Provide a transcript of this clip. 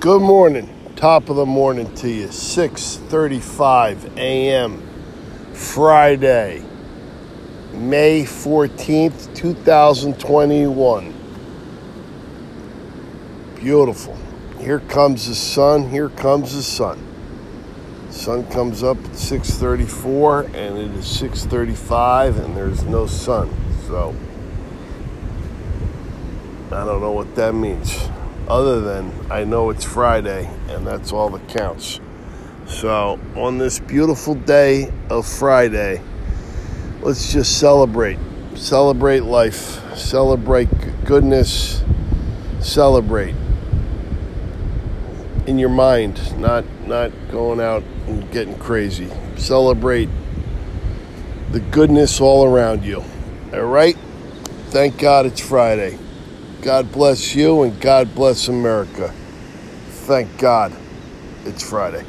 Good morning. Top of the morning to you. 6:35 a.m. Friday, May 14th, 2021. Beautiful. Here comes the sun. Here comes the sun. Sun comes up at 6:34 and it is 6:35 and there's no sun. So I don't know what that means other than I know it's Friday and that's all that counts. So, on this beautiful day of Friday, let's just celebrate. Celebrate life, celebrate goodness, celebrate in your mind, not not going out and getting crazy. Celebrate the goodness all around you. All right? Thank God it's Friday. God bless you and God bless America. Thank God it's Friday.